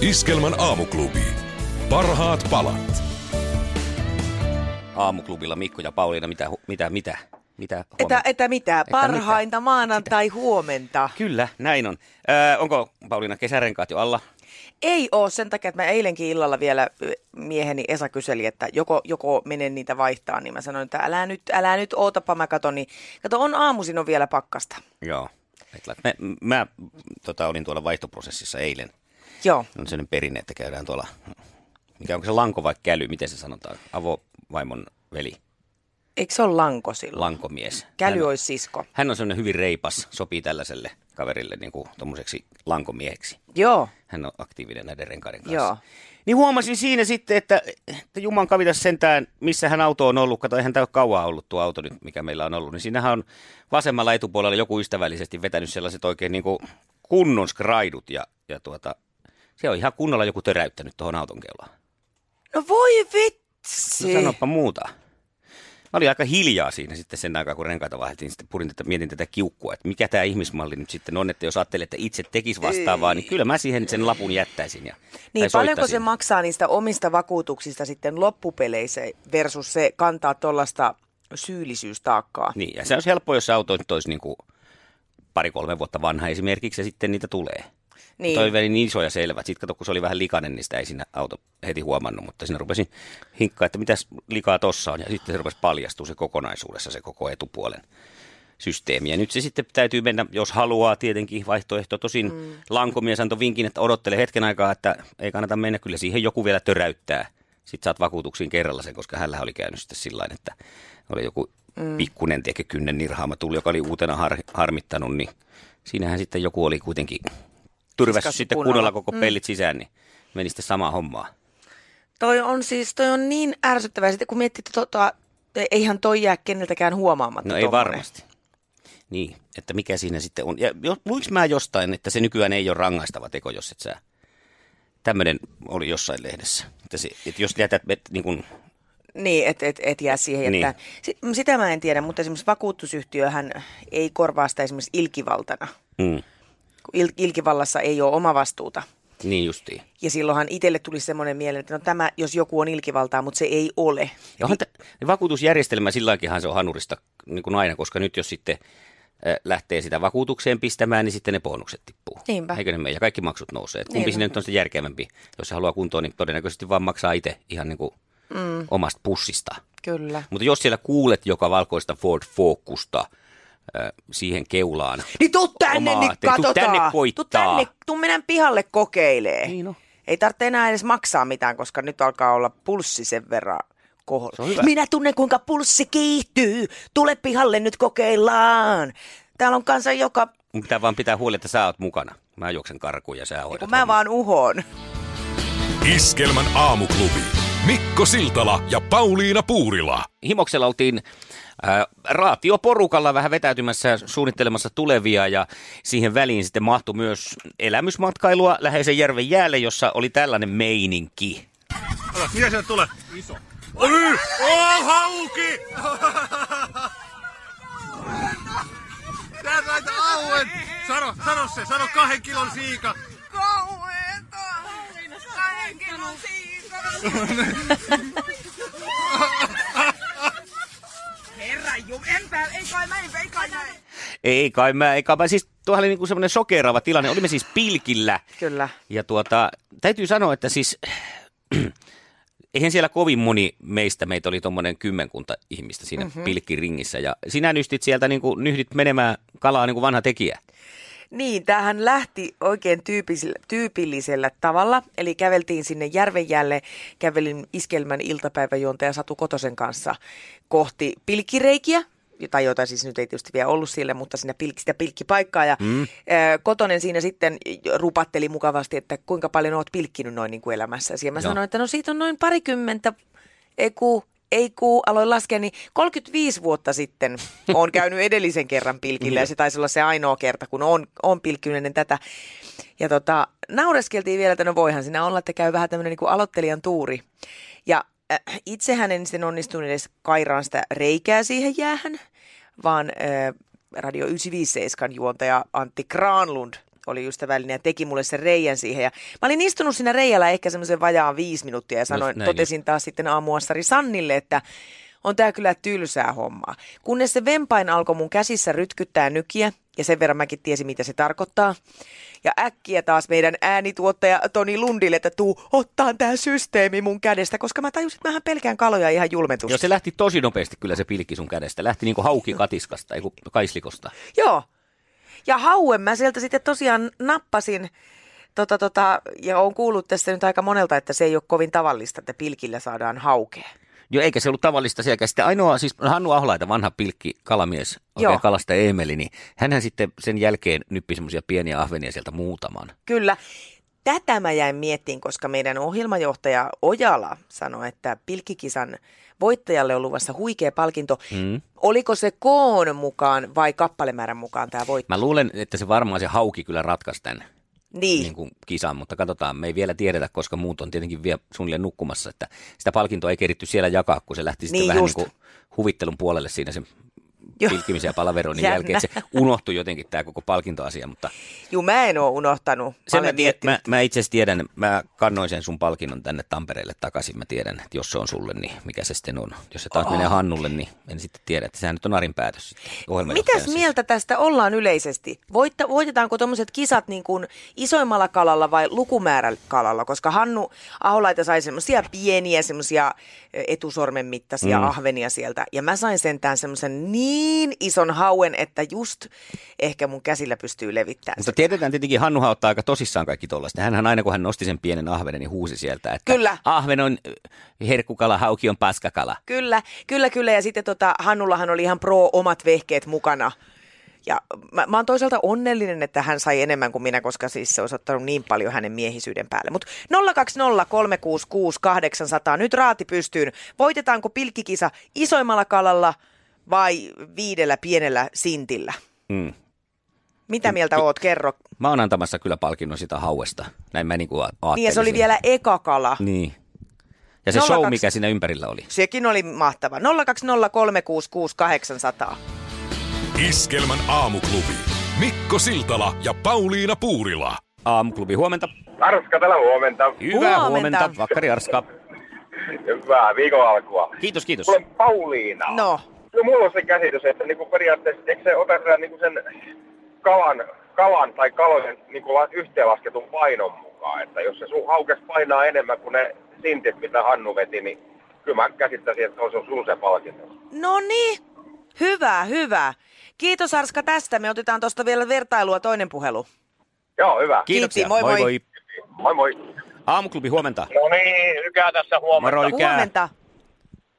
Iskelmän aamuklubi. Parhaat palat. Aamuklubilla Mikko ja Pauliina, mitä, hu- mitä, mitä, mitä Että, huomenta? että mitä? Että Parhainta maanantai huomenta. Kyllä, näin on. Öö, onko Pauliina kesärenkaat jo alla? Ei ole sen takia, että mä eilenkin illalla vielä mieheni Esa kyseli, että joko, joko menen niitä vaihtaa, niin mä sanoin, että älä nyt, älä nyt ootapa, mä katon, niin kato on aamuisin on vielä pakkasta. Joo. Mä, mä tota, olin tuolla vaihtoprosessissa eilen. Joo, On sellainen perinne, että käydään tuolla, mikä onko se lanko vai käly, miten se sanotaan? Avovaimon veli, eikö se ole lanko silloin? lankomies. hän, Käly olisi sisko. hän on sellainen hyvin reipas, sopii tällaiselle kaverille niin kuin lankomieheksi. Joo, Hän on aktiivinen näiden renkaiden kanssa. Joo. Niin huomasin siinä sitten, että, että Juman kavitas sentään, missä hän auto on ollut. Kato, eihän tämä ole kauan ollut tuo auto nyt, mikä meillä on ollut. Niin siinähän on vasemmalla etupuolella joku ystävällisesti vetänyt sellaiset oikein niin kuin kunnon skraidut. Ja, ja tuota, se on ihan kunnolla joku töräyttänyt tuohon auton keulaan. no voi No vitsi. sanoppa muuta. Mä olin aika hiljaa siinä sitten sen aikaa, kun renkaita vaihdeltiin. Sitten purin tätä, mietin tätä kiukkua, että mikä tämä ihmismalli nyt sitten on, että jos ajattelee, että itse tekisi vastaavaa, niin kyllä mä siihen sen lapun jättäisin. Ja, Niin paljonko se maksaa niistä omista vakuutuksista sitten loppupeleissä versus se kantaa tuollaista syyllisyystaakkaa? Niin, ja se olisi helppo, jos se auto nyt olisi niin kuin pari-kolme vuotta vanha esimerkiksi, ja sitten niitä tulee. Niin. Toi oli niin iso ja selvä. Sitten kato, kun se oli vähän likainen, niin sitä ei siinä auto heti huomannut, mutta siinä rupesin hinkkaa, että mitäs likaa tossa on, ja sitten se rupesi paljastua se kokonaisuudessa, se koko etupuolen systeemi. Ja nyt se sitten täytyy mennä, jos haluaa tietenkin vaihtoehto. Tosin mm. lankomies antoi vinkin, että odottele hetken aikaa, että ei kannata mennä, kyllä siihen joku vielä töräyttää. Sitten saat vakuutuksiin kerralla sen, koska hänellä oli käynyt sitten sillä että oli joku mm. pikkunen tiekö kynnen nirhaama tuli, joka oli uutena har, harmittanut, niin siinähän sitten joku oli kuitenkin tyrvässyt Kiskassu sitten kunnolla koko pellit sisään, niin meni sitten samaa hommaa. Toi on siis, toi on niin ärsyttävää. Sitten kun miettii, että tota, eihän toi jää keneltäkään huomaamatta. No ei varmasti. Niin, että mikä siinä sitten on. Ja luinko mä jostain, että se nykyään ei ole rangaistava teko, jos et sä... Tämmöinen oli jossain lehdessä. Että, se, että jos jätät et, niin kuin, Niin, et, et, et jää siihen Niin. jättää. Sit, sitä mä en tiedä, mutta esimerkiksi vakuutusyhtiöhän ei korvaa sitä esimerkiksi ilkivaltana. mm, Kun il, ilkivallassa ei ole oma vastuuta. niin justiin. Ja silloinhan itselle tuli semmoinen mieleen, että no tämä, jos joku on ilkivaltaa, mutta se ei ole. Ja onhan t- vakuutusjärjestelmä silläkin se on hanurista niin kuin aina, koska nyt jos sitten äh, lähtee sitä vakuutukseen pistämään, niin sitten ne bonukset tippuu. Niinpä. Eikö ne mene? Ja kaikki maksut nousee. Et kumpi Niin. sinne nyt on sitten järkevämpi? Jos se haluaa kuntoon, niin todennäköisesti vaan maksaa itse ihan niin kuin mm. omasta pussista. Kyllä. Mutta jos siellä kuulet joka valkoista Ford Focusta siihen keulaan. Niin tuu tänne, omaa niin aatteella, tuu katsotaan. tänne koittaa. Tuu tänne, tuu mennään pihalle kokeilee. Niin on. Ei tarvitse enää edes maksaa mitään, koska nyt alkaa olla pulssi sen verran koholla. Minä tunnen, kuinka pulssi kiihtyy. Tule pihalle, nyt kokeillaan. Täällä on kanssa joka... Mun pitää vaan pitää huoli, että sä oot mukana. Mä juoksen karkuun ja sä hoidat mä homman. vaan uhon. Iskelmän aamuklubi. Mikko Siltala ja Pauliina Puurila. Himoksella oltiin äh, raatioporukalla vähän vetäytymässä ja suunnittelemassa tulevia ja siihen väliin sitten mahtui myös elämysmatkailua läheisen järven jäälle, jossa oli tällainen meininki. Mikä sieltä tulee? Iso. Oi! Oh, hauki! Tää näitä auen! Sano, sano se, sano kahden kilon siika. Kauheeta! Kahden kilon siika! ei kai näin, ei kai näin. Ei kai mä, ei kai mä, siis tuohan oli niinku semmoinen sokeraava tilanne. Olimme siis pilkillä Kyllä. ja tuota, täytyy sanoa, että siis eihän siellä kovin moni meistä, meitä oli tuommoinen kymmenkunta ihmistä siinä mm-hmm. pilkkiringissä ja sinä nystit sieltä niinku, nyhdit menemään kalaa niin kuin vanha tekijä. Niin, tämähän lähti oikein tyypillisellä, tyypillisellä tavalla. Eli käveltiin sinne Järvenjälle, kävelin Iskelmän iltapäiväjuontaja Satu Kotosen kanssa kohti pilkkireikiä. Tai jota siis nyt ei tietysti vielä ollut sille, mutta siinä pilk, sitä pilkkipaikkaa. Ja mm. Kotonen siinä sitten rupatteli mukavasti, että kuinka paljon oot pilkkinyt noin niin kuin elämässäsi. Ja mä Joo. sanoin, että no siitä on noin parikymmentä, ei ku, ei ku, aloin laskea, niin 35 vuotta sitten olen käynyt edellisen kerran pilkillä ja se taisi olla se ainoa kerta, kun on, on pilkkinyt ennen tätä. Ja tota, naureskeltiin vielä, että no voihan siinä olla, että käy vähän tämmöinen niin kuin aloittelijan tuuri. Ja äh, itsehän en sitten onnistunut edes kairaan sitä reikää siihen jäähän, vaan äh, Radio 957 juontaja Antti Kraanlund oli ystävällinen ja teki mulle sen reijän siihen. Ja mä olin istunut siinä reijällä ehkä semmoisen vajaan viisi minuuttia ja sanoin, näin totesin taas sitten aamuassari Sannille, että on tää kyllä tylsää hommaa. Kunnes se vempain alkoi mun käsissä rytkyttää nykiä, ja sen verran mäkin tiesin, mitä se tarkoittaa. Ja äkkiä taas meidän äänituottaja Toni Lundille, että tuu ottaa tämä systeemi mun kädestä, koska mä tajusin, että mähän pelkään kaloja ihan julmetusti. Joo, se lähti tosi nopeasti kyllä se pilkki sun kädestä. Lähti niin kuin hauki katiskasta, ei kaislikosta. Joo. Ja hauen mä sieltä sitten tosiaan nappasin, tota, tota, ja on kuullut tästä nyt aika monelta, että se ei ole kovin tavallista, että pilkillä saadaan haukea. Joo, eikä se ollut tavallista sielläkään. Sitten ainoa, siis Hannu Aholaita, vanha pilkki kalamies, oikein kalasta Eemeli, niin hänhän sitten sen jälkeen nyppi semmoisia pieniä ahvenia sieltä muutaman. Kyllä. Tätä mä jäin miettiin, koska meidän ohjelmajohtaja Ojala sanoi, että pilkkikisan voittajalle on luvassa huikea palkinto. Mm. Oliko se koon mukaan vai kappalemäärän mukaan tämä voitto? Mä luulen, että se varmaan se hauki kyllä ratkaisi tämän Niin. niin kuin kisan, mutta katsotaan, me ei vielä tiedetä, koska muut on tietenkin vielä suunnilleen nukkumassa, että sitä palkintoa ei keritty siellä jakaa, kun se lähti sitten Niin vähän just. niin kuin huvittelun puolelle siinä Joo. Pilkkimisen ja palaveroinnin Jännä. jälkeen, että se unohtui jotenkin tämä koko palkintoasia, mutta Juu, mä en ole unohtanut. Mä sen mä, olen tie, miettinyt. mä, mä itse asiassa tiedän, mä kannoin sen sun palkinnon tänne Tampereelle takaisin, mä tiedän, että jos se on sulle, niin mikä se sitten on. Jos se taas oh. menee Hannulle, niin en sitten tiedä, että sehän nyt on Arin päätös Mitäs siis. mieltä tästä ollaan yleisesti? Voitta, voitetaanko tuommoiset kisat niin kuin isoimmalla kalalla vai lukumäärällä kalalla? Koska Hannu Aholaita sai semmoisia pieniä, semmoisia etusormen mittaisia mm. ahvenia sieltä. Ja mä sain sentään semmoisen niin ison hauen, että just ehkä mun käsillä pystyy levittämään Mutta tiedetään tietenkin, Hannuhan ottaa aika tosissaan kaikki tollaista. Hänhän aina kun hän nosti sen pienen ahvenen, niin huusi sieltä, että Kyllä. ahven on äh, herkkukala, hauki on paskakala. Kyllä, kyllä, kyllä. Ja sitten tota, Hannullahan oli ihan pro omat vehkeet mukana. Ja mä, mä oon toisaalta onnellinen, että hän sai enemmän kuin minä, koska siis se olisi ottanut niin paljon hänen miehisyyden päälle. Mutta 020366800, nyt raati pystyyn. Voitetaanko pilkkikisa isoimmalla kalalla vai viidellä pienellä sintillä? Mm. Mitä mieltä oot? Kerro. Mä oon antamassa kyllä palkinnon sitä hauesta. Näin mä niinku a- ajattelin. Niin ja se oli vielä eka kala. Niin. Ja se 02. show, mikä siinä ympärillä oli. Sekin oli mahtava. 020366800. Iskelmän aamuklubi. Mikko Siltala ja Pauliina Puurila. Aamuklubi, huomenta. Arska täällä huomenta. Hyvää Huomenta. huomenta. Vakkari Arska. Hyvää viikon alkua. Kiitos, kiitos. On Pauliina. No, No, mulla on se käsitys, että niinku periaatteessa, eikö se ota sen, niinku sen kalan, kalan tai kalojen niinku la- yhteenlasketun painon mukaan, että jos se sun haukes painaa enemmän kuin ne sintit, mitä Hannu veti, niin kyllä mä käsittäisin, että se on sun se palkinto. No niin, hyvä, hyvä. Kiitos Arska tästä. Me otetaan tuosta vielä vertailua toinen puhelu. Joo, hyvä. Kiitoksia. moi, moi. moi. Moi moi. Aamuklubi, huomenta. No niin, Ykää tässä huomenta. Moro Ykää. Huomenta.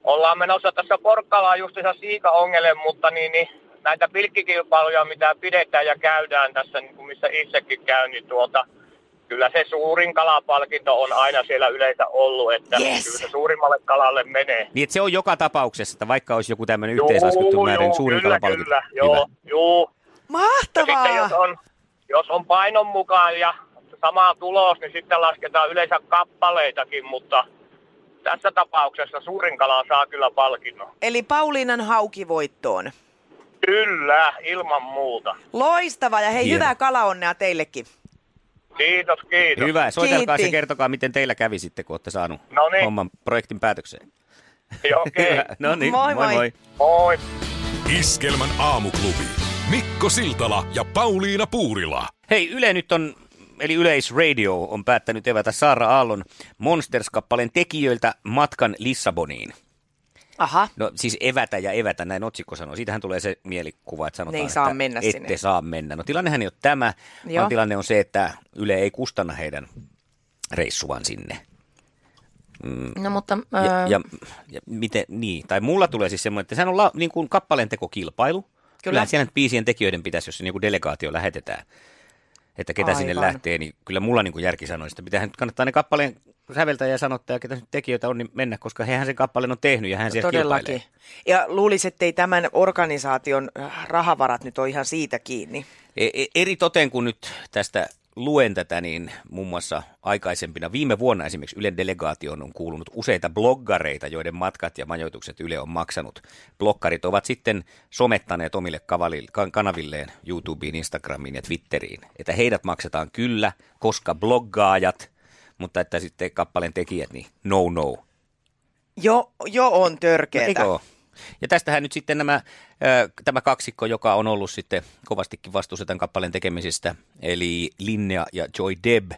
Ollaan menossa tässä Porkkalaan justiinsa siikaongelle, mutta niin, niin, näitä pilkkikilpailuja, mitä pidetään ja käydään tässä, niin kuin missä itsekin käyn, niin tuota, kyllä se suurin kalapalkinto on aina siellä yleensä ollut, että Yes. kyllä se suurimmalle kalalle menee. Niin, että se on joka tapauksessa, että vaikka olisi joku tämmöinen yhteenlaskettu määrä, niin suurin kyllä, kalapalkinto. kyllä, joo, joo. Ja Mahtavaa. sitten jos on, jos on painon mukaan ja sama tulos, niin sitten lasketaan yleensä kappaleitakin, mutta tässä tapauksessa suurin kala saa kyllä palkinnon. Eli Pauliinan hauki voittoon. Kyllä, ilman muuta. Loistava ja hei, Hieno. hyvää kalaonnea teillekin. Kiitos, kiitos. Hyvä, soitelkaa Kiitti. kertokaa, miten teillä kävi sitten, kun olette saanut No niin. homman projektin päätökseen. Okei, okay. No niin, Moi, moi moi. moi. moi. Iskelmän aamuklubi. Mikko Siltala ja Pauliina Puurila. Hei, Yle nyt on, eli Yleisradio on päättänyt evätä Saara Aallon Monsters-kappaleen tekijöiltä matkan Lissaboniin. Aha, No siis evätä ja evätä, näin otsikko sanoo. Siitähän tulee se mielikuva, että sanotaan, Ne ei saa että mennä ette sinne. saa mennä. No tilannehan ei ole tämä, Joo. vaan tilanne on se, että Yle ei kustanna heidän reissuaan sinne. No mutta... Ja, ää, ja, ja miten, niin, tai mulla tulee siis semmoinen, että sehän on la, niin kuin kappaleen tekokilpailu. Kyllä. siellä nyt biisien tekijöiden pitäisi, jos se niin kuin delegaatio lähetetään, että ketä Aivan. sinne lähtee, niin kyllä mulla niin kuin järki sanoi, että pitää nyt kannattaa ne kappaleen säveltäjä ja sanottaja, ketä nyt tekijöitä on, niin mennä, koska hehän sen kappaleen on tehnyt ja hän siellä Todellakin. kilpailee. Ja luulisin, että ei tämän organisaation äh, rahavarat nyt ole ihan siitä kiinni. E- e- eri toteen kun nyt tästä luen tätä, niin muun muassa aikaisempina viime vuonna esimerkiksi Ylen delegaatioon on kuulunut useita bloggareita, joiden matkat ja majoitukset Yle on maksanut. Bloggarit ovat sitten somettaneet omille kanavilleen YouTubeen, Instagramiin ja Twitteriin, että heidät maksetaan kyllä, koska bloggaajat, mutta että sitten kappaleen tekijät, niin no no. Jo, jo on törkeetä. Eikö ole? Ja tästähän nyt sitten nämä, tämä kaksikko, joka on ollut sitten kovastikin vastuussa tämän kappaleen tekemisestä, eli Linnea ja Joy Deb,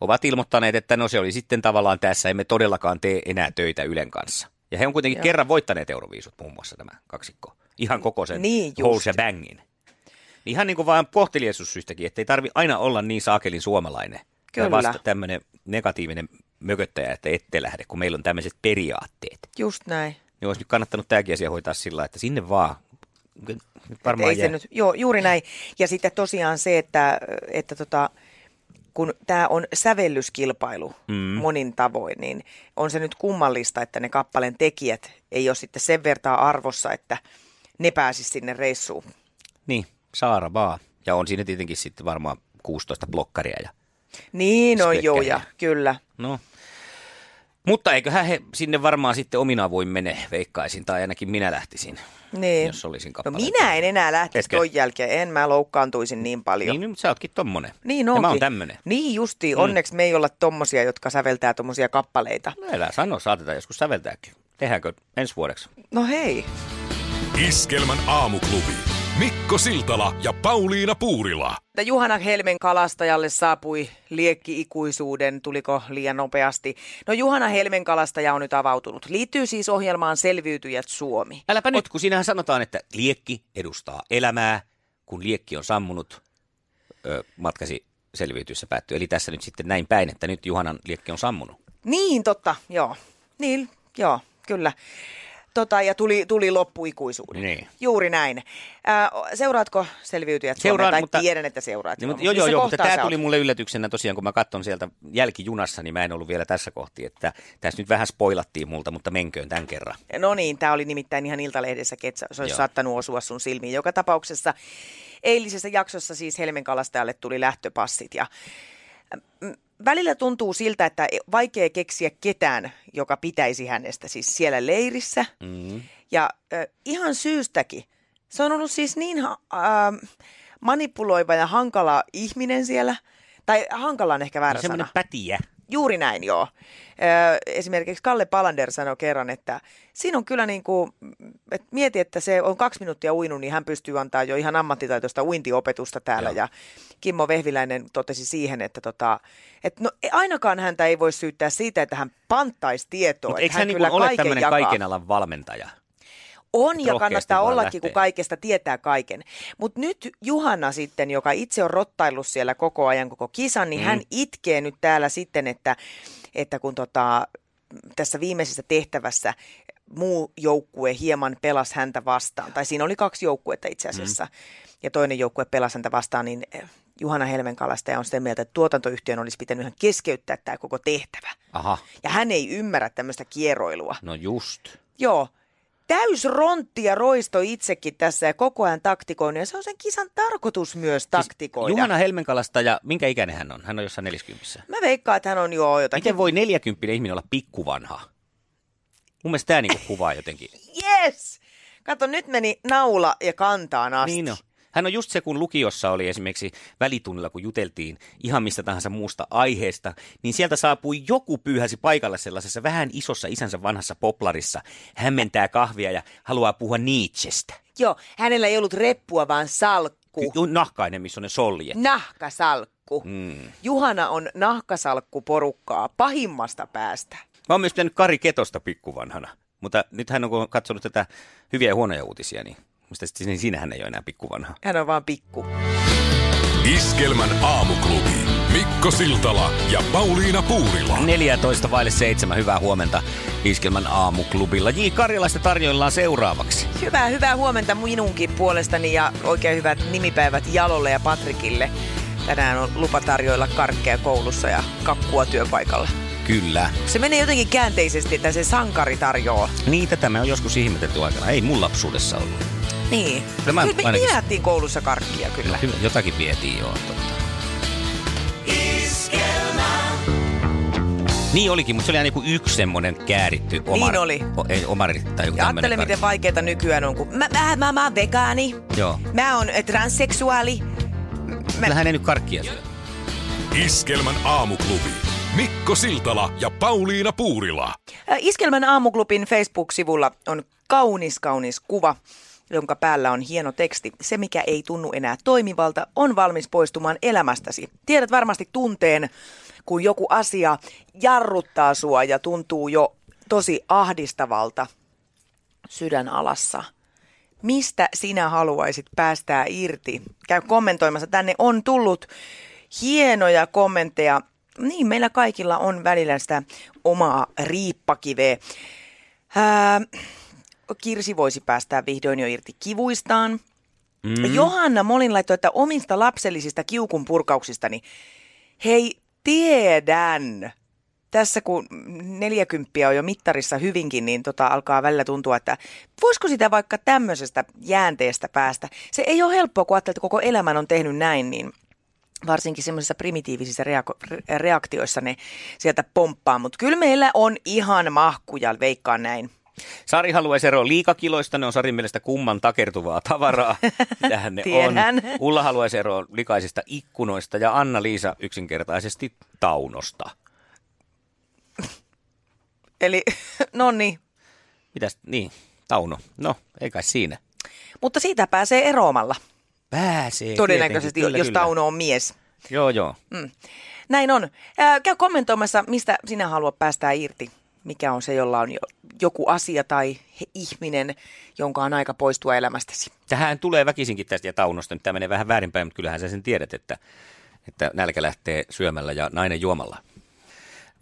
ovat ilmoittaneet, että no se oli sitten tavallaan tässä, emme todellakaan tee enää töitä Ylen kanssa. Ja he on kuitenkin Joo. kerran voittaneet Euroviisut muun muassa tämä kaksikko. Ihan koko sen Niin whole shebangin. Ihan niin kuin vaan kohteliaisuussyystäkin, että ei tarvi aina olla niin saakelin suomalainen. Kyllä. Vasta tämmöinen negatiivinen mököttäjä, että ette lähde, kun meillä on tämmöiset periaatteet Just näin. Niin olisi nyt kannattanut tämäkin asia hoitaa sillä, että sinne vaan. Nyt varmaan ei se nyt, joo, juuri näin. Ja sitten tosiaan se, että, että tota, kun tämä on sävellyskilpailu mm. monin tavoin, niin on se nyt kummallista, että ne kappaleen tekijät ei ole sitten sen vertaa arvossa, että ne pääsisi sinne reissuun. Niin, Saara vaan. Ja on siinä tietenkin sitten varmaan 16 blokkaria. Ja... Niin on joo, ja kyllä. No. Mutta eiköhän he sinne varmaan sitten omina avoin mene, veikkaisin, tai ainakin minä lähtisin, Niin. jos olisin No kappaleen minä en enää lähtisi Etkö? ton jälkeen, en mä loukkaantuisin niin paljon. Niin, mutta sä ootkin tommonen. Niin Ja onkin. mä oon tämmönen. Niin justi, onneksi me ei olla tommosia, jotka säveltää tommosia kappaleita. No älä sano, saatetaan joskus säveltääkin. Tehdäänkö ensi vuodeksi? No hei. Iskelmän aamuklubi. Mikko Siltala ja Pauliina Puurila. Että Juhana Helmen kalastajalle saapui liekki ikuisuuden, tuliko liian nopeasti. No Juhana Helmen kalastaja on nyt avautunut. Liittyy siis ohjelmaan Selviytyjät Suomi. Äläpä nyt, kun siinähän sanotaan, että liekki edustaa elämää, kun liekki on sammunut, ö, matkasi selviytyessä päättyy. Eli tässä nyt sitten näin päin, että nyt Juhanan liekki on sammunut. Niin, totta, joo. Niin, joo, kyllä. Tota, ja tuli, tuli loppuikuisuuden. Niin. Juuri näin. Ää, seuraatko Selviytyjät? Seuraan, Tai mutta- tiedän, että seuraat. Niin, mutta, joo, joo, joo, mutta tämä tuli mulle yllätyksenä tosiaan, kun mä katson sieltä jälkijunassa, niin mä en ollut vielä tässä kohti, että tässä nyt vähän spoilattiin multa, mutta menköön tämän kerran. No niin, tämä oli nimittäin ihan Iltalehdessä, että se olisi Joo. saattanut osua sun silmiin. Joka tapauksessa eilisessä jaksossa siis Helmen kalastajalle tuli lähtöpassit ja mm, välillä tuntuu siltä, että vaikea keksiä ketään, joka pitäisi hänestä siis siellä leirissä. Mm. Ja äh, ihan syystäkin. Se on ollut siis niin äh, manipuloiva ja hankala ihminen siellä. Tai hankala on ehkä väärä Semmoinen sana. pätiä. Juuri näin, joo. Esimerkiksi Kalle Palander sanoi kerran, että siinä on kyllä niin kuin, että mieti, että se on kaksi minuuttia uinut, niin hän pystyy antaa jo ihan ammattitaitoista uintiopetusta täällä. Joo. Ja Kimmo Vehviläinen totesi siihen, että, tota, että no, ainakaan häntä ei voi syyttää siitä, että hän panttaisi tietoa. Mutta että eikö hän, niin kyllä ole tämmöinen kaiken alan valmentaja? On ja kannattaa ollakin, kun lähtee. kaikesta tietää kaiken. Mutta nyt Juhana sitten, joka itse on rottaillut siellä koko ajan koko kisan, niin mm. hän itkee nyt täällä sitten, että, että kun tota, tässä viimeisessä tehtävässä muu joukkue hieman pelasi häntä vastaan, tai siinä oli kaksi joukkuetta itse asiassa, mm. ja toinen joukkue pelasi häntä vastaan, niin eh, Juhana Helmenkalastaja on sitä mieltä, että tuotantoyhtiön olisi pitänyt ihan keskeyttää tämä koko tehtävä. Aha, Ja hän ei ymmärrä tämmöistä kieroilua. no just. Joo. Täys rontti ja roisto itsekin tässä ja koko ajan taktikoinut. Ja se on sen kisan tarkoitus myös taktikoida. Siis Juhana Helmenkalastaja, ja minkä ikäinen hän on? Hän on jossain 40. Mä veikkaan, että hän on jo jotakin. Miten voi 40 ihminen olla pikkuvanha? Mun mielestä tämä niinku kuvaa jotenkin. Yes! Kato, nyt meni naula ja kantaan asti. Niin on. Hän on just se, kun lukiossa oli esimerkiksi välitunnilla, kun juteltiin ihan mistä tahansa muusta aiheesta, niin sieltä saapui joku pyyhäsi paikalle sellaisessa vähän isossa isänsä vanhassa poplarissa, hämmentää kahvia ja haluaa puhua Nietzschestä. Joo, hänellä ei ollut reppua, vaan salkku. Ky- nahkainen, missä on ne soljet. Nahkasalkku. Mm. Juhana on nahkasalkku porukkaa pahimmasta päästä. Mä oon myös pitänyt Kari Ketosta pikkuvanhana, mutta nyt hän on katsonut tätä hyviä ja huonoja uutisia, niin mistä sitten niin siinä hän ei ole enää pikkuvanha. Hän on vaan pikku. Iskelmän aamuklubi. Mikko Siltala ja Pauliina Puurila. 14 vaille 7, hyvää huomenta Iskelmän aamuklubilla. J. Karjalaista tarjoillaan seuraavaksi. Hyvää, hyvää huomenta minunkin puolestani ja oikein hyvät nimipäivät Jalolle ja Patrikille. Tänään on lupa tarjoilla karkkeja koulussa ja kakkua työpaikalla. Kyllä. Se menee jotenkin käänteisesti, että se sankari tarjoaa. Niin, tätä me on joskus ihmetetty aikana. Ei mun lapsuudessa ollut. Niin. Kyllä mä kyllä me ainakin- koulussa karkkia kyllä. Kyllä, jotakin vietiin joo. Totta. Niin olikin, mutta se oli aina joku yksi semmoinen kääritty omar, Niin oli. O, ei, omari tai joku ajattele, miten vaikeita nykyään on, kun mä, mä, mä, mä oon vegaani, Joo. mä oon äh, transseksuaali. Kyllähän ei nyt karkkia syö. Iskelmän aamuklubi. Mikko Siltala ja Pauliina Puurila. Äh, Iskelmän aamuklubin Facebook-sivulla on kaunis kaunis kuva, jonka päällä on hieno teksti. Se, mikä ei tunnu enää toimivalta, on valmis poistumaan elämästäsi. Tiedät varmasti tunteen, kun joku asia jarruttaa sua ja tuntuu jo tosi ahdistavalta sydän alassa. Mistä sinä haluaisit päästää irti? Käy kommentoimassa. Tänne on tullut hienoja kommentteja. Niin, meillä kaikilla on välillä sitä omaa riippakiveä. Ää, Kirsi voisi päästää vihdoin jo irti kivuistaan. Mm. Johanna Molin laittoi, että omista lapsellisista kiukun purkauksistani. Hei, tiedän. Tässä kun 40 on jo mittarissa hyvinkin, niin tota alkaa välillä tuntua, että voisiko sitä vaikka tämmöisestä jäänteestä päästä. Se ei ole helppoa, kun ajattelee, että koko elämän on tehnyt näin, niin varsinkin semmoisissa primitiivisissa reako- re- reaktioissa ne sieltä pomppaa. Mutta kyllä meillä on ihan mahkuja, veikkaan näin. Sari haluaisi eroa liikakiloista, ne on Sarin mielestä kumman takertuvaa tavaraa. Tähän ne Tiedän. on. Ulla haluaisi eroa likaisista ikkunoista ja Anna-Liisa yksinkertaisesti taunosta. Eli, no niin. Mitäs, niin, Tauno. No, ei kai siinä. Mutta siitä pääsee eroamalla, Pääsee. todennäköisesti. Kyllä, jos kyllä. Tauno on mies. Joo, joo. Näin on. Ää, käy kommentoimassa, mistä sinä haluat päästää irti. Mikä on se, jolla on jo, joku asia tai he, ihminen, jonka on aika poistua elämästäsi. Tähän tulee väkisinkin tästä ja Taunosta. Nyt tämä menee vähän väärinpäin, mutta kyllähän sä sen tiedät, että, että nälkä lähtee syömällä ja nainen juomalla.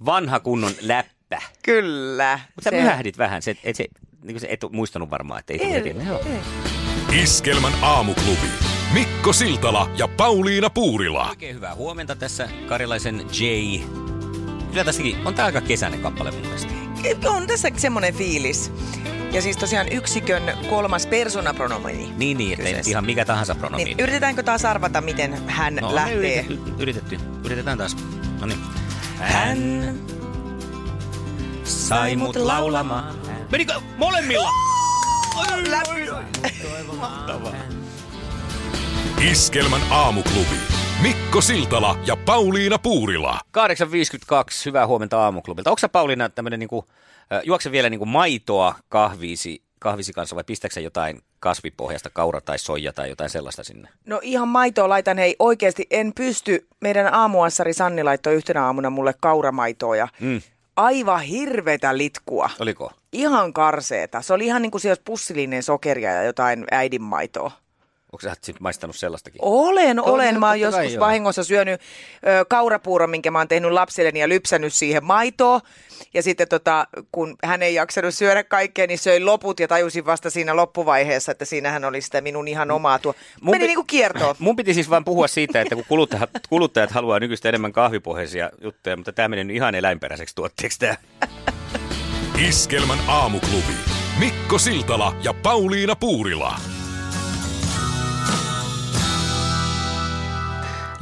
Vanha kunnon läppä. Kyllä. Mutta sä myhähdit vähän. Se, et, se, niin se et muistanut varmaan, että ei tule heti. Iskelmän aamuklubi. Mikko Siltala ja Pauliina Puurila. Oikein hyvää huomenta tässä Karilaisen J. Kyllä tässäkin on tää aika kesäinen kappale mun mielestä. On tässä semmoinen fiilis. Ja siis tosiaan yksikön kolmas persoonapronomini. Niin, niin, että ei nyt Kyseessä. ihan mikä tahansa pronomi. Niin, yritetäänkö taas arvata, miten hän no, lähtee? Yritetty, yritetty. Yritetään taas. No niin. Hän sai mut laulamaan. Menikö molemmilla? Iskelmän aamuklubi. Mikko Siltala ja Pauliina Puurila. 8.52, hyvää huomenta aamuklubilta. Onko sä Pauliina tämmönen niinku, juokse vielä niinku maitoa kahviisi, kahvisi kanssa vai pistäksä jotain kasvipohjasta, kaura tai soija tai jotain sellaista sinne? No ihan maitoa laitan, hei oikeasti en pysty. Meidän aamuassari Sanni laittoi yhtenä aamuna mulle kauramaitoa ja Mm. aivan hirvetä litkua. Oliko? Ihan karseeta. Se oli ihan niin kuin olisi pussillinen sokeria ja jotain äidinmaitoa. Onko sä sit maistanut sellaistakin? Olen, Totta olen. Mä oon joskus joo. vahingossa syönyt ö, kaurapuuron, minkä mä oon tehnyt lapselleni ja lypsänyt siihen maitoa. Ja sitten tota, kun hän ei jaksanut syödä kaikkea, niin söin loput ja tajusin vasta siinä loppuvaiheessa, että siinähän oli sitä minun ihan omaa tuo. Mun Meni pi- niin kuin kiertoon. Mun piti siis vain puhua siitä, että kun kuluttajat, kuluttajat haluaa nykyistä enemmän kahvipohjaisia juttuja, mutta tämä meni nyt ihan eläinperäiseksi tuotteeksi tämä. Iskelmän aamuklubi. Mikko Siltala ja Pauliina Puurila.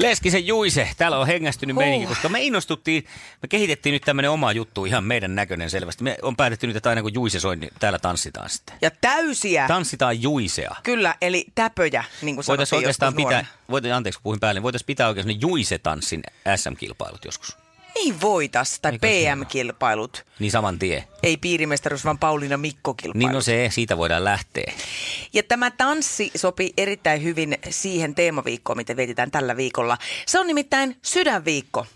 Leskisen Juise, täällä on hengästynyt Huh. meininki, koska me innostuttiin, me kehitettiin nyt tämmöinen oma juttu, ihan meidän näköinen selvästi. Me on päätetty nyt, että aina kun Juise soi, niin täällä tanssitaan sitten. Ja täysiä. Tanssitaan Juisea. Kyllä, eli täpöjä, niin kuin Voitaisiin oikeastaan pitää, voitaisiin, anteeksi kun puhuin päälle, niin voitaisiin pitää oikein semmoinen Juise-tanssin SM-kilpailut joskus. Niin voitas, tai Eikö PM-kilpailut. Niin saman tie. Ei piirimestaruus, vaan Pauliina Mikko-kilpailut. Niin no se, siitä voidaan lähteä. Ja tämä tanssi sopii erittäin hyvin siihen teemaviikkoon, mitä vietetään tällä viikolla. Se on nimittäin sydänviikko.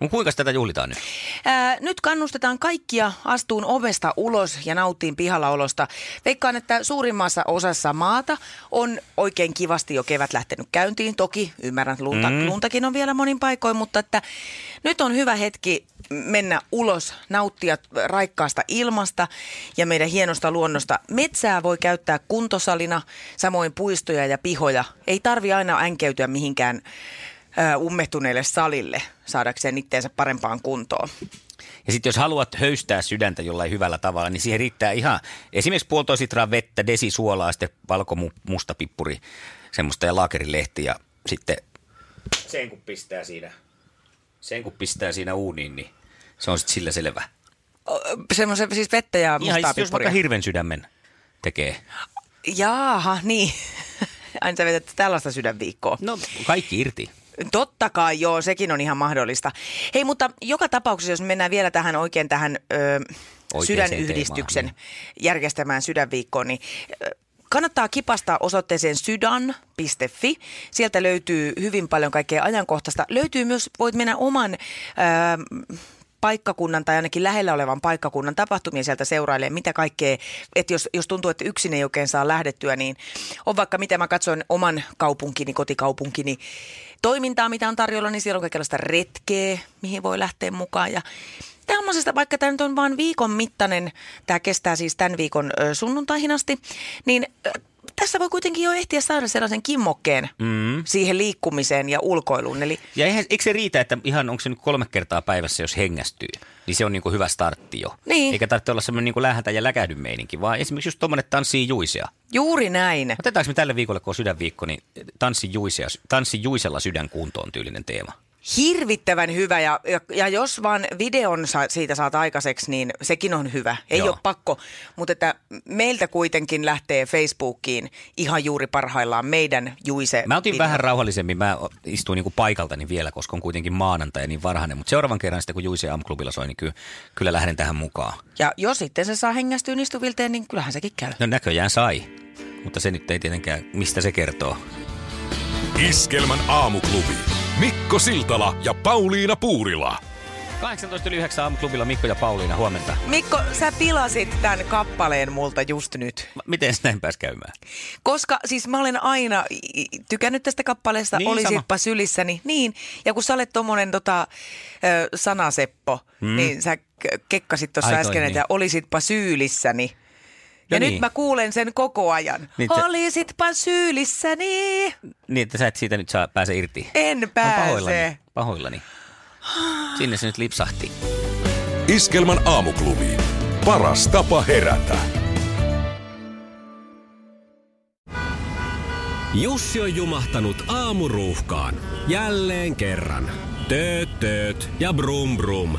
No kuinka tätä juhlitaan nyt? Ää, nyt kannustetaan kaikkia astuun ovesta ulos ja nauttiin pihalla-olosta. Veikkaan, että suurimmassa osassa maata on oikein kivasti jo kevät lähtenyt käyntiin. Toki ymmärrän, että lunta, mm. luntakin on vielä monin paikoin, mutta että nyt on hyvä hetki mennä ulos, nauttia raikkaasta ilmasta ja meidän hienosta luonnosta. Metsää voi käyttää kuntosalina, samoin puistoja ja pihoja. Ei tarvi aina änkeytyä mihinkään ummehtuneelle salille saadakseen itteensä parempaan kuntoon. Ja sitten jos haluat höystää sydäntä jollain hyvällä tavalla, niin siihen riittää ihan esimerkiksi puolitoista litraa vettä, desi suolaa, sitten valkomusta pippuri, semmoista ja laakerilehti ja sitten sen kun pistää siinä, sen kun pistää siinä uuniin, niin se on sitten sillä selvä. Semmoisen siis vettä ja Ihan mustaa jos vaikka hirven sydämen tekee. Jaaha, niin. Aina sä vedät tällaista sydänviikkoa. No kaikki irti. Totta kai, joo, sekin on ihan mahdollista. Hei, mutta joka tapauksessa, jos mennään vielä tähän oikein tähän ö, sydänyhdistyksen teemaan, järjestämään sydänviikkoon, niin kannattaa kipastaa osoitteeseen sydän.fi. Sieltä löytyy hyvin paljon kaikkea ajankohtaista. Löytyy myös, voit mennä oman... Ö, paikkakunnan tai ainakin lähellä olevan paikkakunnan tapahtumia sieltä seurailee, mitä kaikkea, että jos, jos tuntuu, että yksin ei oikein saa lähdettyä, niin on vaikka mitä. Mä katsoin oman kaupunkini, kotikaupunkini toimintaa, mitä on tarjolla, niin siellä on kaikenlaista retkeä, mihin voi lähteä mukaan. Ja Tällaisesta, vaikka tämä nyt on vain viikon mittainen, tämä kestää siis tämän viikon sunnuntaihin asti, niin tässä voi kuitenkin jo ehtiä saada sellaisen kimmokkeen mm. siihen liikkumiseen ja ulkoiluun. Eli Ja eihän, eikö se riitä, että ihan onko se nyt kolme kertaa päivässä, jos hengästyy, niin se on niin kuin hyvä startti jo. Niin. Eikä tarvitse olla semmoinen niin kuin ja läkähdyn meininki, vaan esimerkiksi just tuommoinen tanssii juisea. juuri näin. Otetaanko me tälle viikolle, kun on sydänviikko, niin tanssi, juisea, tanssi juisella sydän kuntoon tyylinen teema. Hirvittävän hyvä ja, ja, ja jos vaan videon sa, siitä saat aikaiseksi, niin sekin on hyvä. Ei Joo. ole pakko, mutta että meiltä kuitenkin lähtee Facebookiin ihan juuri parhaillaan meidän Juise. Mä otin video. vähän rauhallisemmin, mä istuin niin kuin paikaltani vielä, koska on kuitenkin maanantai ja niin varhainen. Mutta seuraavan kerran sitten, kun Juise aamuklubilla soi, niin kyllä, kyllä lähden tähän mukaan. Ja jos sitten se saa hengästyä istuvilteen, niin kyllähän sekin käy. No näköjään sai, mutta se nyt ei tietenkään, mistä se kertoo. Iskelmän aamuklubi. Mikko Siltala ja Pauliina Puurila. 18.9 aamuklubilla Mikko ja Pauliina, huomenta. Mikko, sä pilasit tämän kappaleen multa just nyt. Miten näin pääsi käymään? Koska siis mä olen aina tykännyt tästä kappaleesta, Niin, olisitpa sama. sylissäni. Niin, ja kun sä olet tommonen tota, sanaseppo, mm. niin sä kekkasit tuossa äsken, niin. että olisitpa syyllissäni. Ja No nyt niin. mä kuulen sen koko ajan. Niin te- Olisitpa syyllissäni. Niin, että sä et siitä nyt saa pääse irti. En pääse. pahoillani. Pahoillani. Sinne se nyt lipsahti. Iskelmän aamuklubi. Paras tapa herätä. Jussi on jumahtanut aamuruuhkaan. Jälleen kerran. Tööt, tööt ja brum brum.